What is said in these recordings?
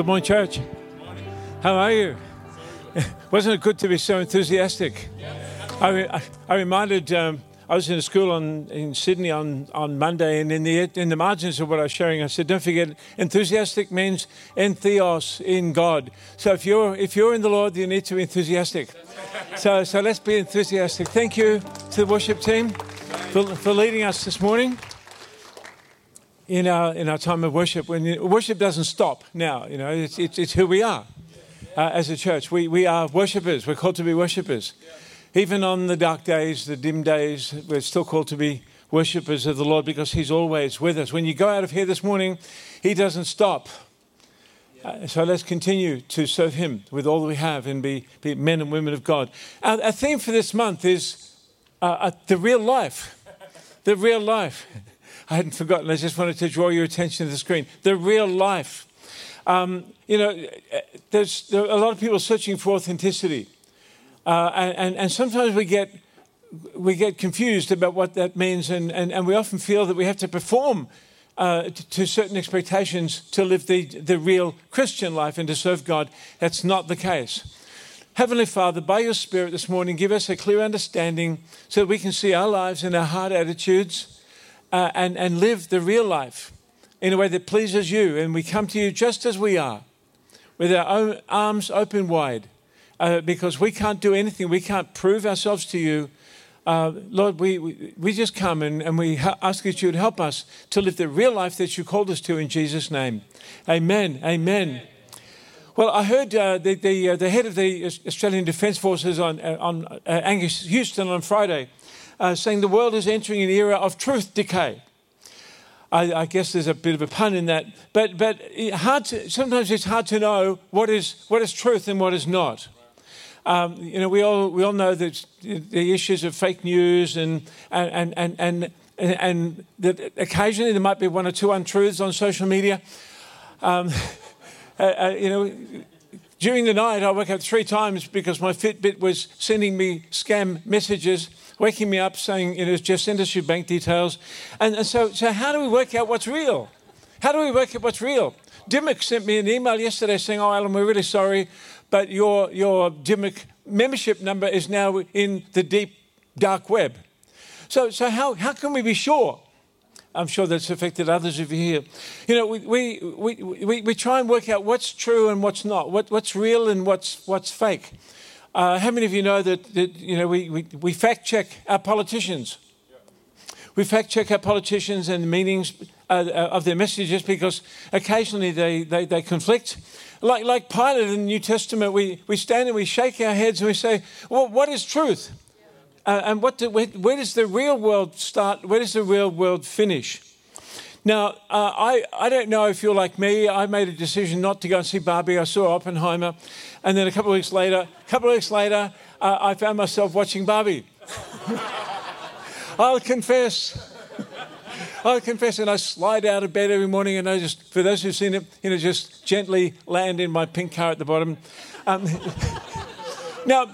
Good morning, church. How are you? Wasn't it good to be so enthusiastic? I, I, I reminded, um, I was in a school on, in Sydney on, on Monday, and in the, in the margins of what I was sharing, I said, don't forget, enthusiastic means entheos, in God. So if you're, if you're in the Lord, you need to be enthusiastic. So, so let's be enthusiastic. Thank you to the worship team for, for leading us this morning in our, in our time of worship. When worship doesn't stop now, you know, it's, it's, it's who we are uh, as a church. We, we are worshippers. We're called to be worshippers. Even on the dark days, the dim days, we're still called to be worshippers of the Lord because He's always with us. When you go out of here this morning, He doesn't stop. Uh, so let's continue to serve Him with all that we have and be, be men and women of God. Our, our theme for this month is uh, uh, the real life. The real life. I hadn't forgotten. I just wanted to draw your attention to the screen. The real life. Um, you know, there's there a lot of people searching for authenticity, uh, and, and sometimes we get we get confused about what that means, and, and, and we often feel that we have to perform uh, to, to, certain expectations to live the, the real Christian life and to serve God. That's not the case. Heavenly Father, by your Spirit this morning, give us a clear understanding so that we can see our lives and our heart attitudes uh, and, and live the real life in a way that pleases you. And we come to you just as we are, with our arms open wide, uh, because we can't do anything. We can't prove ourselves to you. Uh, Lord, we, we, we, just come and, and we ha- ask that you would help us to live the real life that you called us to in Jesus' name. Amen. Amen. Well, I heard uh, the, the, uh, the, head of the Australian Defence Forces on, uh, on uh, Angus Houston on Friday uh, saying the world is entering an era of truth decay. I, I, guess there's a bit of a pun in that, but but hard to, sometimes it's hard to know what is what is truth and what is not. Um, you know, we all we all know that the issues of fake news and and and and and, and that occasionally there might be one or two untruths on social media. Um, uh, uh, you know, during the night I woke up three times because my Fitbit was sending me scam messages waking me up saying, you know, just send us your bank details. And, and so, so, how do we work out what's real? How do we work out what's real? Dymocks sent me an email yesterday saying, oh, Alan, we're really sorry, but your, your Dymocks membership number is now in the deep, dark web. So, so how, how can we be sure? I'm sure that's affected others of you here. You know, we, we, we, we, we try and work out what's true and what's not, what, what's real and what's, what's fake. Uh, how many of you know that, that you know, we, we, we fact check our politicians? We fact check our politicians and the meanings uh, uh, of their messages because occasionally they, they, they conflict. Like, like Pilate in the New Testament, we, we stand and we shake our heads and we say, well, what is truth? Uh, and what do, where, where, does the real world start? Where does the real world finish? Now, uh, I, I don't know if you're like me. I made a decision not to go and see Barbie. I saw Oppenheimer. And then a couple of weeks later, a couple of weeks later, uh, I found myself watching Barbie. I'll confess. I'll confess, and I slide out of bed every morning, and I just, for those who've seen it, you know, just gently land in my pink car at the bottom. Um, now,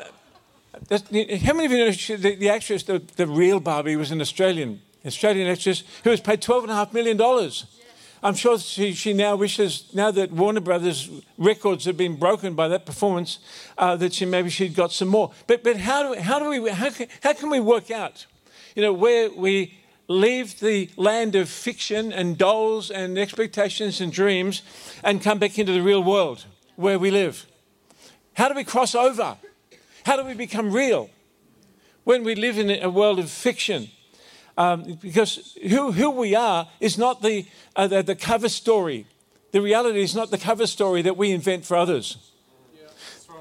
how many of you know the, the actress, the, the real Barbie, was an Australian, Australian actress who was paid $12.5 million I'm sure she, she, now wishes, now that Warner Brothers records have been broken by that performance, uh, that she maybe she'd got some more. But, but how, do, how, do we, how, can, how can we work out, you know, where we leave the land of fiction and dolls and expectations and dreams and come back into the real world where we live? How do we cross over? How do we become real when we live in a world of fiction? Um, because who, who we are is not the, uh, the, the, cover story. The reality is not the cover story that we invent for others.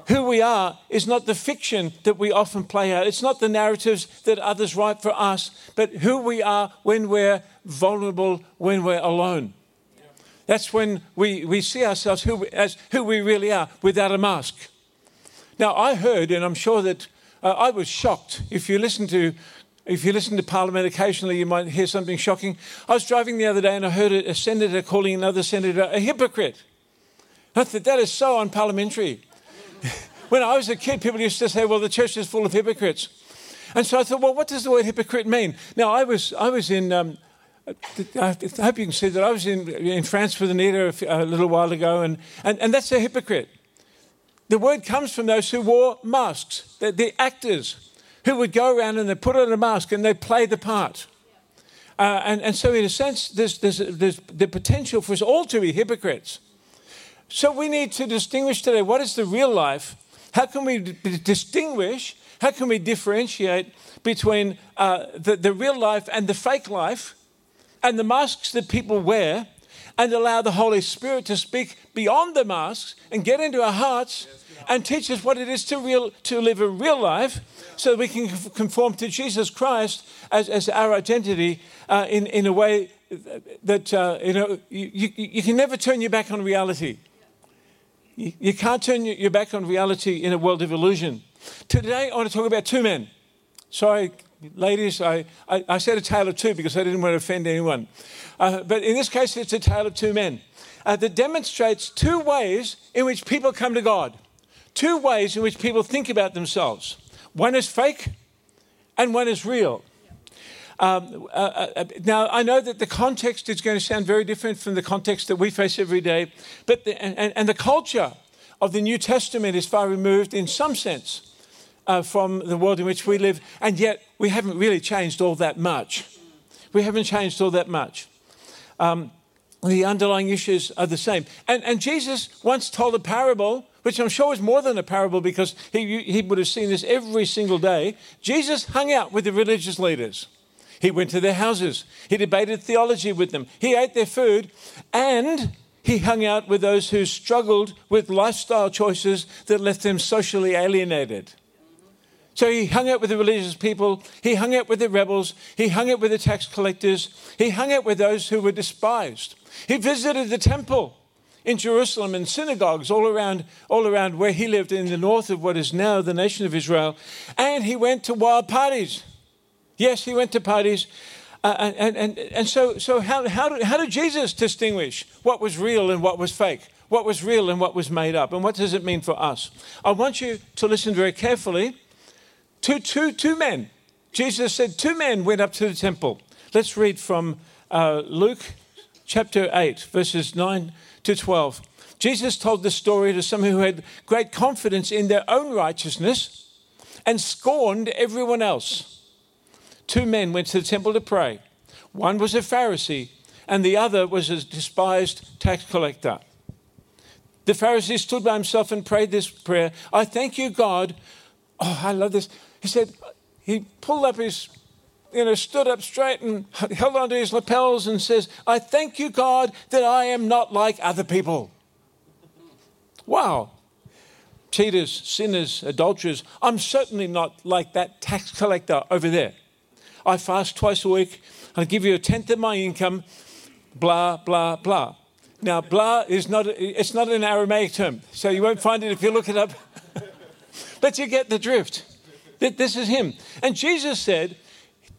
Who we are is not the fiction that we often play out. It's not the narratives that others write for us, but who we are when we're vulnerable, when we're alone. That's when we, we see ourselves who as who we really are without a mask. Now, I heard, and I'm sure that uh, I was shocked. If you listen to if you listen to Parliament occasionally, you might hear something shocking. I was driving the other day and I heard a senator calling another senator a hypocrite. I thought that is so unparliamentary. when I was a kid, people used to say, well, the church is full of hypocrites. And so I thought, well, what does the word hypocrite mean? Now, I was, I was in um, I hope you can see that I was in, in France with Anita a, little while ago, and, and, and that's a hypocrite. The word comes from those who wore masks, the, the actors who would go around and they put on a mask and they play the part. Uh, and, and so, in a sense, there's, there's, there's the potential for us all to be hypocrites. So, we need to distinguish today what is the real life? How can we d- distinguish? How can we differentiate between uh, the, the real life and the fake life and the masks that people wear and allow the Holy Spirit to speak beyond the masks and get into our hearts and teach us what it is to, real, to live a real life so that we can conform to Jesus Christ as, as our identity uh, in, in a way that, uh, you know, you, you, you, can never turn your back on reality. You, you can't turn your back on reality in a world of illusion. Today, I want to talk about two men. Sorry, ladies, I, I, I said a tale of two because I didn't want to offend anyone. Uh, but in this case, it's a tale of two men uh, that demonstrates two ways in which people come to God, two ways in which people think about themselves. One is fake, and one is real. Um, uh, uh, uh, now, I know that the context is going to sound very different from the context that we face every day, but the, and, and the culture of the New Testament is far removed in some sense uh, from the world in which we live, and yet we haven't really changed all that much. We haven't changed all that much. Um, the underlying issues are the same. And, and Jesus once told a parable, which I'm sure is more than a parable because he, he would have seen this every single day. Jesus hung out with the religious leaders. He went to their houses. He debated theology with them. He ate their food. And he hung out with those who struggled with lifestyle choices that left them socially alienated. So he hung out with the religious people, he hung out with the rebels, he hung out with the tax collectors, he hung out with those who were despised. He visited the temple in Jerusalem and synagogues all around, all around where he lived in the north of what is now the nation of Israel. And he went to wild parties. Yes, he went to parties. Uh, and, and, and so, so how, how, did, how did Jesus distinguish what was real and what was fake? What was real and what was made up? And what does it mean for us? I want you to listen very carefully Two, two, two men. Jesus said two men went up to the temple. Let's read from uh, Luke chapter 8, verses 9 to 12. Jesus told the story to some who had great confidence in their own righteousness and scorned everyone else. Two men went to the temple to pray. One was a Pharisee, and the other was a despised tax collector. The Pharisee stood by himself and prayed this prayer I thank you, God. Oh, I love this. He said, he pulled up his, you know, stood up straight and held onto his lapels and says, I thank you, God, that I am not like other people. Wow. Cheaters, sinners, adulterers. I'm certainly not like that tax collector over there. I fast twice a week. I give you a tenth of my income. Blah, blah, blah. Now, blah is not, it's not an Aramaic term, so you won't find it if you look it up. but you get the drift. That this is him. And Jesus said,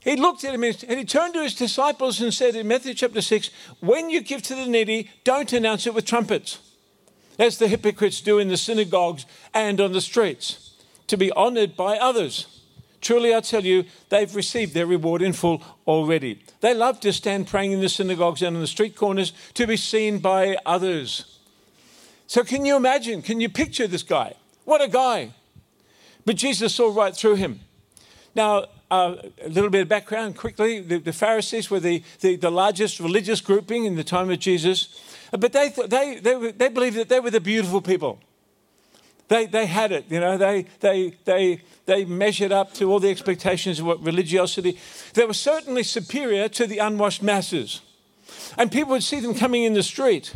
he looked at him and he turned to his disciples and said in Matthew chapter 6, When you give to the needy, don't announce it with trumpets, as the hypocrites do in the synagogues and on the streets, to be honored by others. Truly, I tell you, they've received their reward in full already. They love to stand praying in the synagogues and on the street corners to be seen by others. So, can you imagine? Can you picture this guy? What a guy! But Jesus saw right through him. Now, uh, a little bit of background quickly. The, the Pharisees were the, the, the, largest religious grouping in the time of Jesus, but they, they, they, they believed that they were the beautiful people. They, they had it, you know, they, they, they, they measured up to all the expectations of what religiosity. They were certainly superior to the unwashed masses. And people would see them coming in the street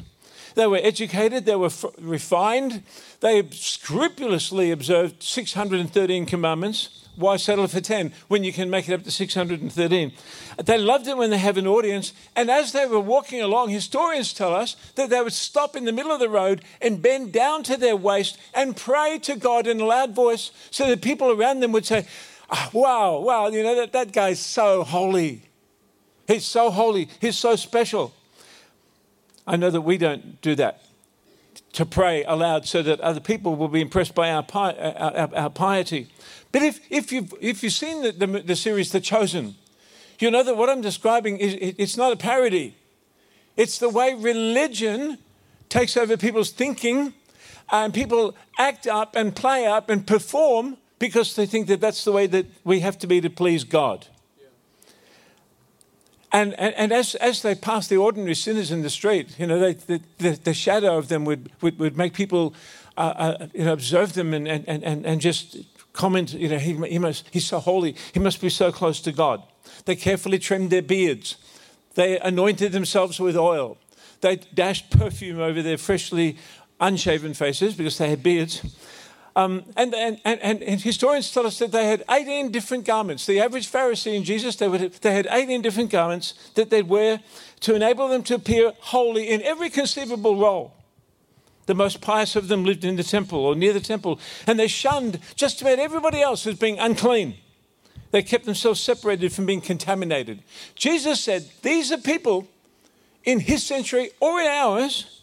they were educated, they were f- refined, they scrupulously observed 613 commandments. Why settle for 10 when you can make it up to 613? They loved it when they have an audience. And as they were walking along, historians tell us that they would stop in the middle of the road and bend down to their waist and pray to God in a loud voice so that people around them would say, oh, Wow, wow, you know, that, that guy's so holy. He's so holy. He's so special. I know that we don't do that to pray aloud so that other people will be impressed by our, pi- our, our piety. But if, if, you've, if you've seen the, the, the series The Chosen, you know that what I'm describing is it's not a parody. It's the way religion takes over people's thinking and people act up and play up and perform because they think that that's the way that we have to be to please God. And, and, and, as, as they passed the ordinary sinners in the street, you know, they, the, the, the, shadow of them would, would, would make people uh, uh, you know, observe them and, and, and, and just comment, you know, he, he must, he's so holy, he must be so close to God. They carefully trimmed their beards. They anointed themselves with oil. They dashed perfume over their freshly unshaven faces because they had beards. Um, and, and, and, and, historians tell us that they had 18 different garments. The average Pharisee in Jesus, they, would, they had 18 different garments that they'd wear to enable them to appear holy in every conceivable role. The most pious of them lived in the temple or near the temple, and they shunned just about everybody else as being unclean. They kept themselves separated from being contaminated. Jesus said, These are people in his century or in ours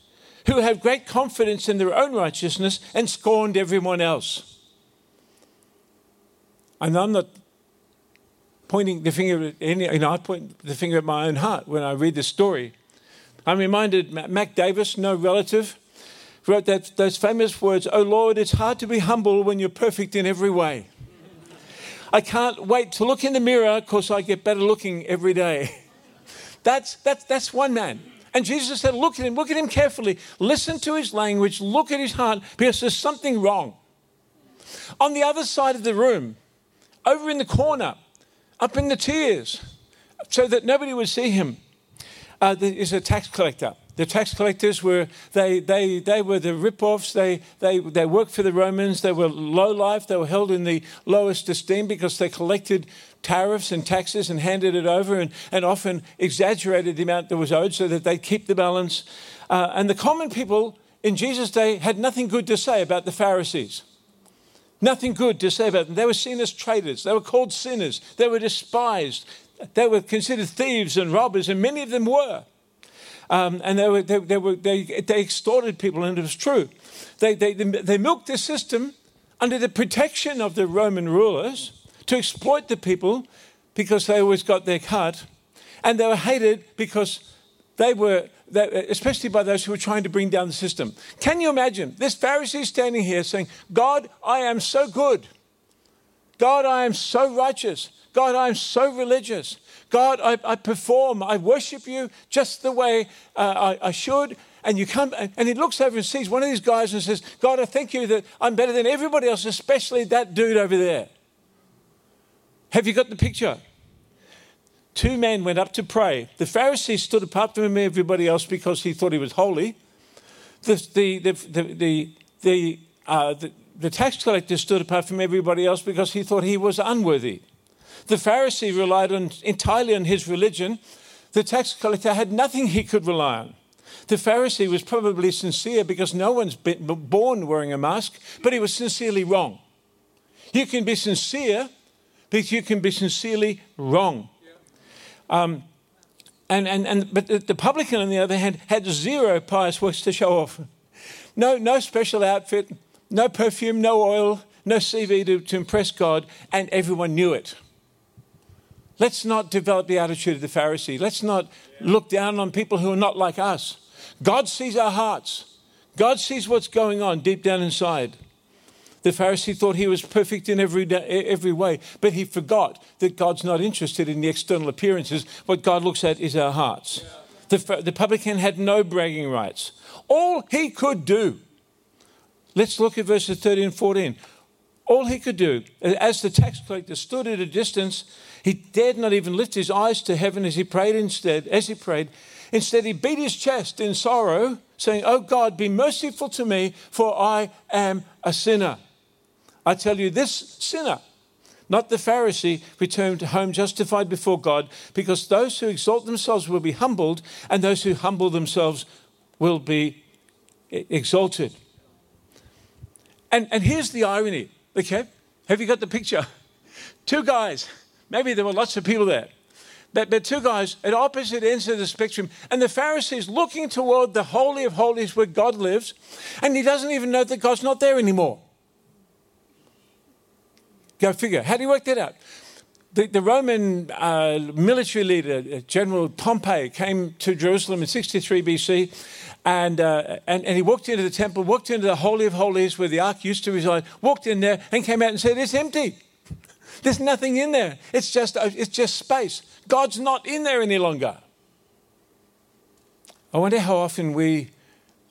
who have great confidence in their own righteousness and scorned everyone else. And I'm not pointing the finger at any, you know, I point the finger at my own heart when I read this story. I'm reminded, Mac Davis, no relative, wrote that, those famous words, Oh Lord, it's hard to be humble when you're perfect in every way. I can't wait to look in the mirror because I get better looking every day. That's, that's, that's one man. And Jesus said, Look at him, look at him carefully, listen to his language, look at his heart, because there's something wrong. On the other side of the room, over in the corner, up in the tiers, so that nobody would see him, uh, is a tax collector. The tax collectors were they they they were the rip-offs. They they they worked for the Romans. They were low life. They were held in the lowest esteem because they collected tariffs and taxes and handed it over and, and often exaggerated the amount that was owed so that they'd keep the balance. Uh, and the common people in Jesus' day had nothing good to say about the Pharisees. Nothing good to say about them. They were seen as traitors. They were called sinners. They were despised. They were considered thieves and robbers, and many of them were. Um, and they, were, they, they, were, they, they extorted people, and it was true. They, they, they milked the system under the protection of the Roman rulers to exploit the people because they always got their cut. And they were hated because they were, especially by those who were trying to bring down the system. Can you imagine this Pharisee standing here saying, God, I am so good. God, I am so righteous. God, I am so religious. God, I, I perform, I worship you just the way uh, I, I should. And you come, and he looks over and sees one of these guys and says, God, I thank you that I'm better than everybody else, especially that dude over there. Have you got the picture? Two men went up to pray. The Pharisee stood apart from everybody else because he thought he was holy. The, the, the, the, the, uh, tax collector stood apart from everybody else because he thought he was unworthy. The Pharisee relied on, entirely on his religion. The tax collector had nothing he could rely on. The Pharisee was probably sincere because no one's born wearing a mask, but he was sincerely wrong. You can be sincere, but you can be sincerely wrong. Um, and, and, and, but the publican, on the other hand, had zero pious works to show off. No, no special outfit, no perfume, no oil, no CV to, to impress God, and everyone knew it. Let's not develop the attitude of the Pharisee. Let's not look down on people who are not like us. God sees our hearts. God sees what's going on deep down inside. The Pharisee thought he was perfect in every, every way, but he forgot that God's not interested in the external appearances. What God looks at is our hearts. The, the publican had no bragging rights. All he could do, let's look at verses 13 and 14. All he could do, as the tax collector stood at a distance, he dared not even lift his eyes to heaven as he prayed instead, as he prayed. Instead, he beat his chest in sorrow, saying, Oh God, be merciful to me, for I am a sinner. I tell you, this sinner, not the Pharisee, returned home justified before God, because those who exalt themselves will be humbled, and those who humble themselves will be exalted. And, and here's the irony, okay? Have you got the picture? Two guys Maybe there were lots of people there. But, but two guys at opposite ends of the spectrum, and the Pharisees looking toward the Holy of Holies where God lives, and he doesn't even know that God's not there anymore. Go figure. How do you work that out? the, the Roman uh, military leader, uh, General Pompey, came to Jerusalem in 63 BC. And, uh, and, and he walked into the temple, walked into the Holy of Holies where the ark used to reside, walked in there and came out and said, It's empty. There's nothing in there. It's just, uh, it's just space. God's not in there any longer. I wonder how often we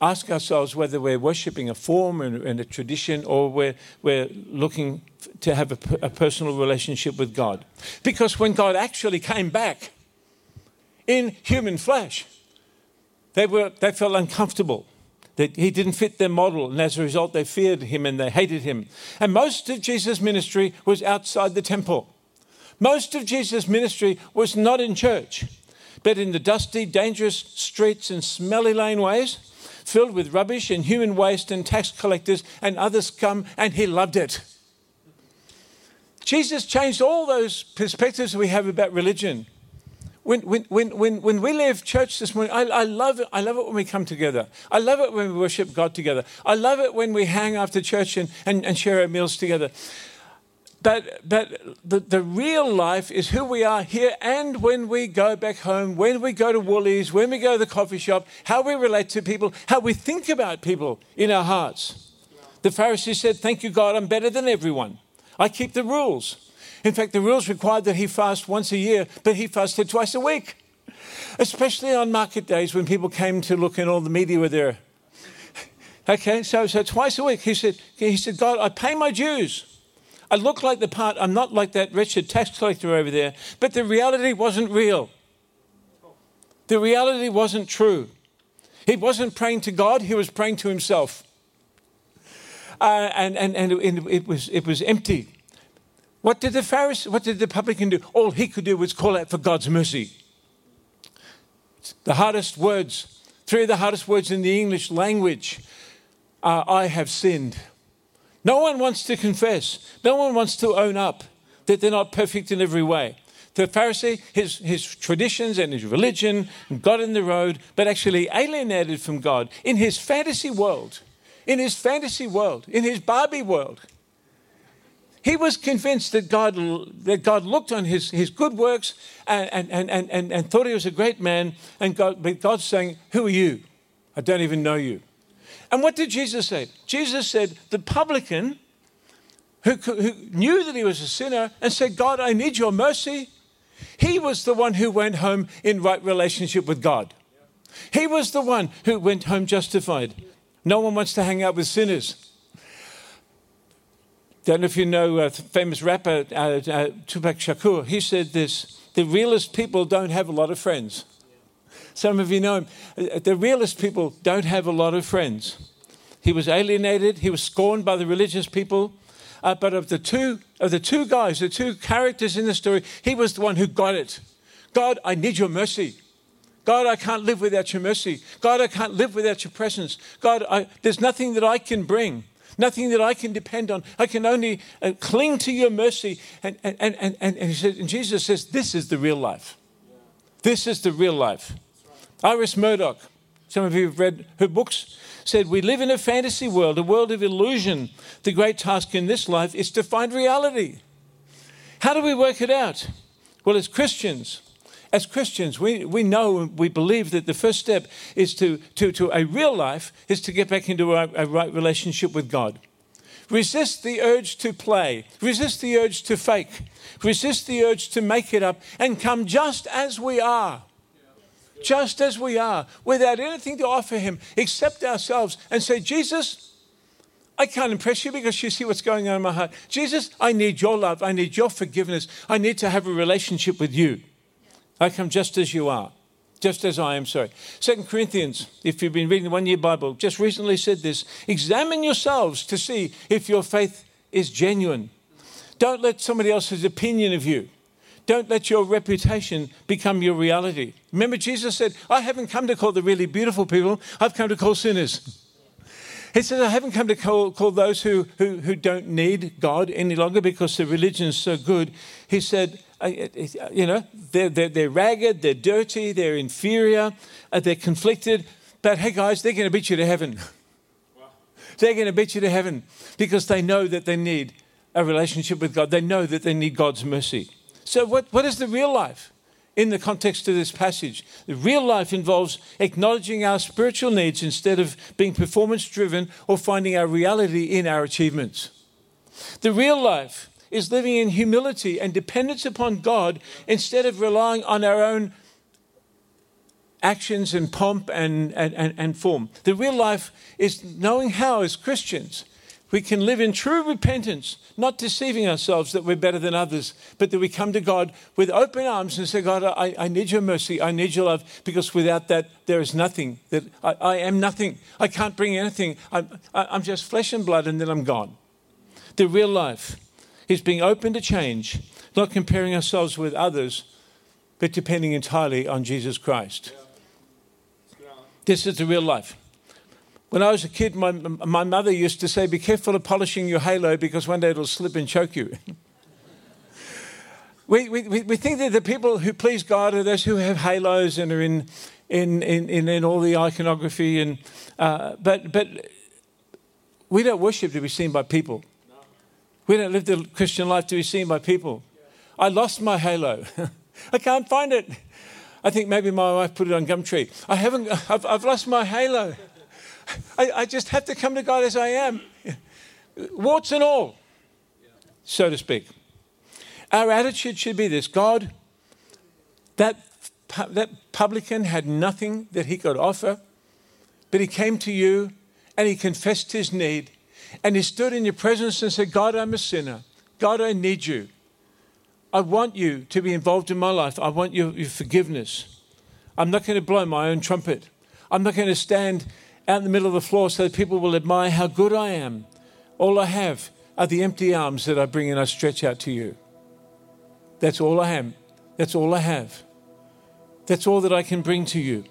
ask ourselves whether we're worshipping a form and, a tradition or we're, we're looking to have a, a personal relationship with God. Because when God actually came back in human flesh, they, were, they felt uncomfortable. That he didn't fit their model, and as a result, they feared him and they hated him. And most of Jesus' ministry was outside the temple. Most of Jesus' ministry was not in church, but in the dusty, dangerous streets and smelly laneways filled with rubbish and human waste and tax collectors and other scum, and he loved it. Jesus changed all those perspectives we have about religion. When, when, when, when, we leave church this morning, I, I, love it. I love it when we come together. I love it when we worship God together. I love it when we hang after church and, and, and share our meals together. But, but the, the real life is who we are here and when we go back home, when we go to Woolies, when we go to the coffee shop, how we relate to people, how we think about people in our hearts. The Pharisee said, Thank you, God, I'm better than everyone. I keep the rules. In fact, the rules required that he fast once a year, but he fasted twice a week, especially on market days when people came to look and all the media were there. Okay, so, so twice a week, he said, he said, God, I pay my dues. I look like the part, I'm not like that wretched tax collector over there, but the reality wasn't real. The reality wasn't true. He wasn't praying to God, he was praying to himself. Uh, and and, and it, was, it was empty. What did the Pharisee, what did the publican do? All he could do was call out for God's mercy. The hardest words, three of the hardest words in the English language are I have sinned. No one wants to confess. No one wants to own up that they're not perfect in every way. The Pharisee, his, his traditions and his religion got in the road, but actually alienated from God in his fantasy world, in his fantasy world, in his Barbie world. He was convinced that God, that God looked on his, his good works and, and, and, and, and thought he was a great man, and God, but God's saying, Who are you? I don't even know you. And what did Jesus say? Jesus said, The publican who, who knew that he was a sinner and said, God, I need your mercy. He was the one who went home in right relationship with God. He was the one who went home justified. No one wants to hang out with sinners. Don't know if you know a famous rapper, uh, uh, Tupac Shakur. He said this the realest people don't have a lot of friends. Some of you know him. Uh, the realest people don't have a lot of friends. He was alienated, he was scorned by the religious people. Uh, but of the two of the two guys, the two characters in the story, he was the one who got it. God, I need your mercy. God, I can't live without your mercy. God, I can't live without your presence. God, I, there's nothing that I can bring, nothing that I can depend on. I can only uh, cling to your mercy. And, and, and, and, and, said, and Jesus says, This is the real life. This is the real life. Iris Murdoch, some of you have read her books, said, We live in a fantasy world, a world of illusion. The great task in this life is to find reality. How do we work it out? Well, as Christians, as Christians, we, we know, we believe that the first step is to, to, to a real life is to get back into a, a right relationship with God. Resist the urge to play. Resist the urge to fake. Resist the urge to make it up and come just as we are just as we are, without anything to offer Him except ourselves, and say, Jesus, I can't impress you because you see what's going on in my heart. Jesus, I need your love. I need your forgiveness. I need to have a relationship with you. I come just as you are, just as I am, sorry. Second Corinthians, if you've been reading the one year Bible, just recently said this examine yourselves to see if your faith is genuine. Don't let somebody else's opinion of you don't let your reputation become your reality. Remember, Jesus said, I haven't come to call the really beautiful people, I've come to call sinners. He says, I haven't come to call, call those who, who, who don't need God any longer because the religion is so good. He said, uh, uh, uh, you know, they're, they're, they're ragged, they're dirty, they're inferior, uh, they're conflicted. But hey, guys, they're going to beat you to heaven. They're going to beat you to heaven because they know that they need a relationship with God. They know that they need God's mercy. So, what, what is the real life in the context of this passage? The real life involves acknowledging our spiritual needs instead of being performance driven or finding our reality in our achievements. The real life is living in humility and dependence upon God instead of relying on our own actions and pomp and, and, and, and form. The real life is knowing how, as Christians, we can live in true repentance, not deceiving ourselves that we're better than others, but that we come to God with open arms and say, God, I, I need your mercy, I need your love, because without that, there is nothing. That I, I am nothing. I can't bring anything. I'm, I'm just flesh and blood, and then I'm gone. The real life is being open to change, not comparing ourselves with others, but depending entirely on Jesus Christ. This is the real life. When I was a kid, my, my mother used to say, Be careful of polishing your halo because one day it'll slip and choke you. we, we, we think that the people who please God are those who have halos and are in, in, in, in, all the iconography. And, uh, but, but we don't worship to be seen by people. We don't live the Christian life to be seen by people. I lost my halo. I can't find it. I think maybe my wife put it on Gumtree. I haven't, I've, I've lost my halo. I, I just have to come to God as I am, warts and all, so to speak. Our attitude should be this God, that, that publican had nothing that he could offer, but he came to you and he confessed his need and he stood in your presence and said, God, I'm a sinner. God, I need you. I want you to be involved in my life. I want your, your forgiveness. I'm not going to blow my own trumpet. I'm not going to stand out in the middle of the floor so that people will admire how good I am. All I have are the empty arms that I bring and I stretch out to you. That's all I am. That's all I have. That's all that I can bring to you.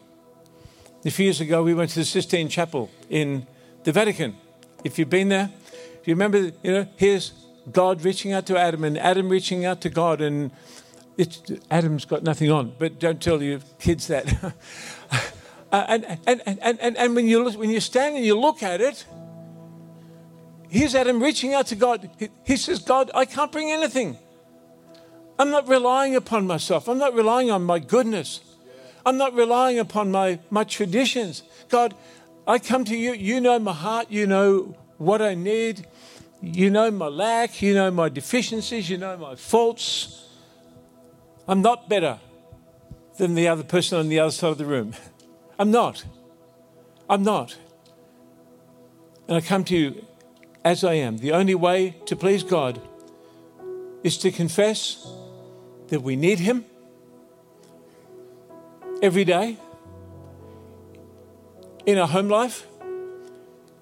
A few years ago, we went to the Sistine Chapel in the Vatican. If you've been there, you remember, you know, here's God reaching out to Adam and Adam reaching out to God, and Adam's got nothing on, but don't tell your kids that. Uh, and, and, and, and, and when, you, when you stand and you look at it, here's Adam reaching out to God. He, he says, God, I can't bring anything. I'm not relying upon myself. I'm not relying on my goodness. I'm not relying upon my, my traditions. God, I come to you. You know my heart. You know what I need. You know my lack. You know my deficiencies. You know my faults. I'm not better than the other person on the other side of the room. I'm not. I'm not. And I come to you as I am. The only way to please God is to confess that we need Him every day in our home life,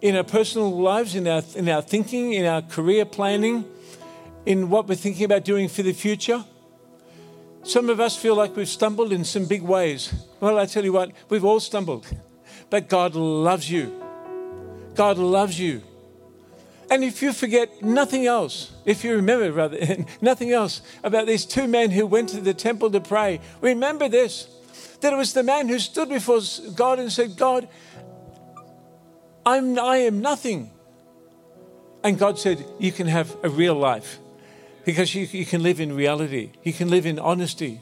in our personal lives, in our, in our thinking, in our career planning, in what we're thinking about doing for the future. Some of us feel like we've stumbled in some big ways. Well, I tell you what, we've all stumbled. But God loves you. God loves you. And if you forget nothing else, if you remember rather, nothing else about these two men who went to the temple to pray, remember this that it was the man who stood before God and said, God, I'm, I am nothing. And God said, You can have a real life because you, you can live in reality, you can live in honesty,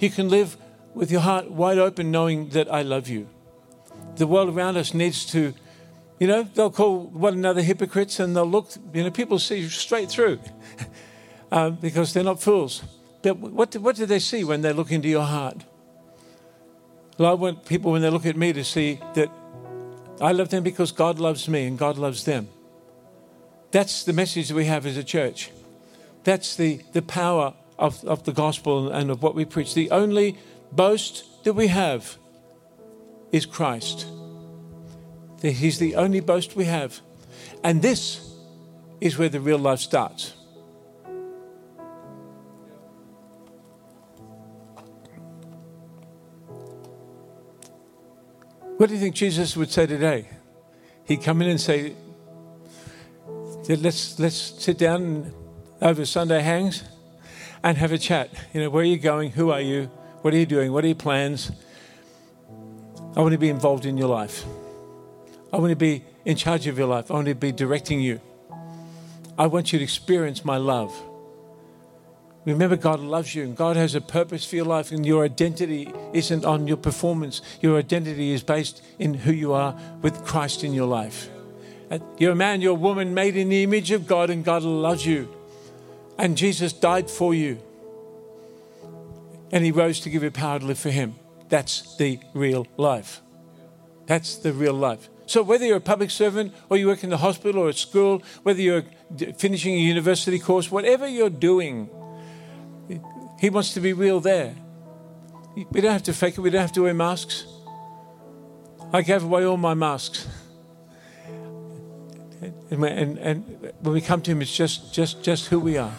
you can live with your heart wide open, knowing that I love you. The world around us needs to, you know, they'll call one another hypocrites and they'll look, you know, people see straight through uh, because they're not fools. But what do, what do they see when they look into your heart? Well, I want people, when they look at me, to see that I love them because God loves me and God loves them. That's the message we have as a church. That's the, the power of, of the gospel and of what we preach. The only boast that we have is Christ. He's the only boast we have. And this is where the real life starts. What do you think Jesus would say today? He'd come in and say, let's, let's sit down over Sunday hangs and have a chat. You know, where are you going? Who are you? What are you doing? What are your plans? I want to be involved in your life. I want to be in charge of your life. I want to be directing you. I want you to experience my love. Remember, God loves you and God has a purpose for your life, and your identity isn't on your performance. Your identity is based in who you are with Christ in your life. You're a man, you're a woman made in the image of God, and God loves you. And Jesus died for you. And he rose to give you power to live for him. That's the real life. That's the real life. So, whether you're a public servant or you work in the hospital or at school, whether you're finishing a university course, whatever you're doing, He wants to be real there. We don't have to fake it, we don't have to wear masks. I gave away all my masks. And, and, and when we come to Him, it's just, just, just who we are.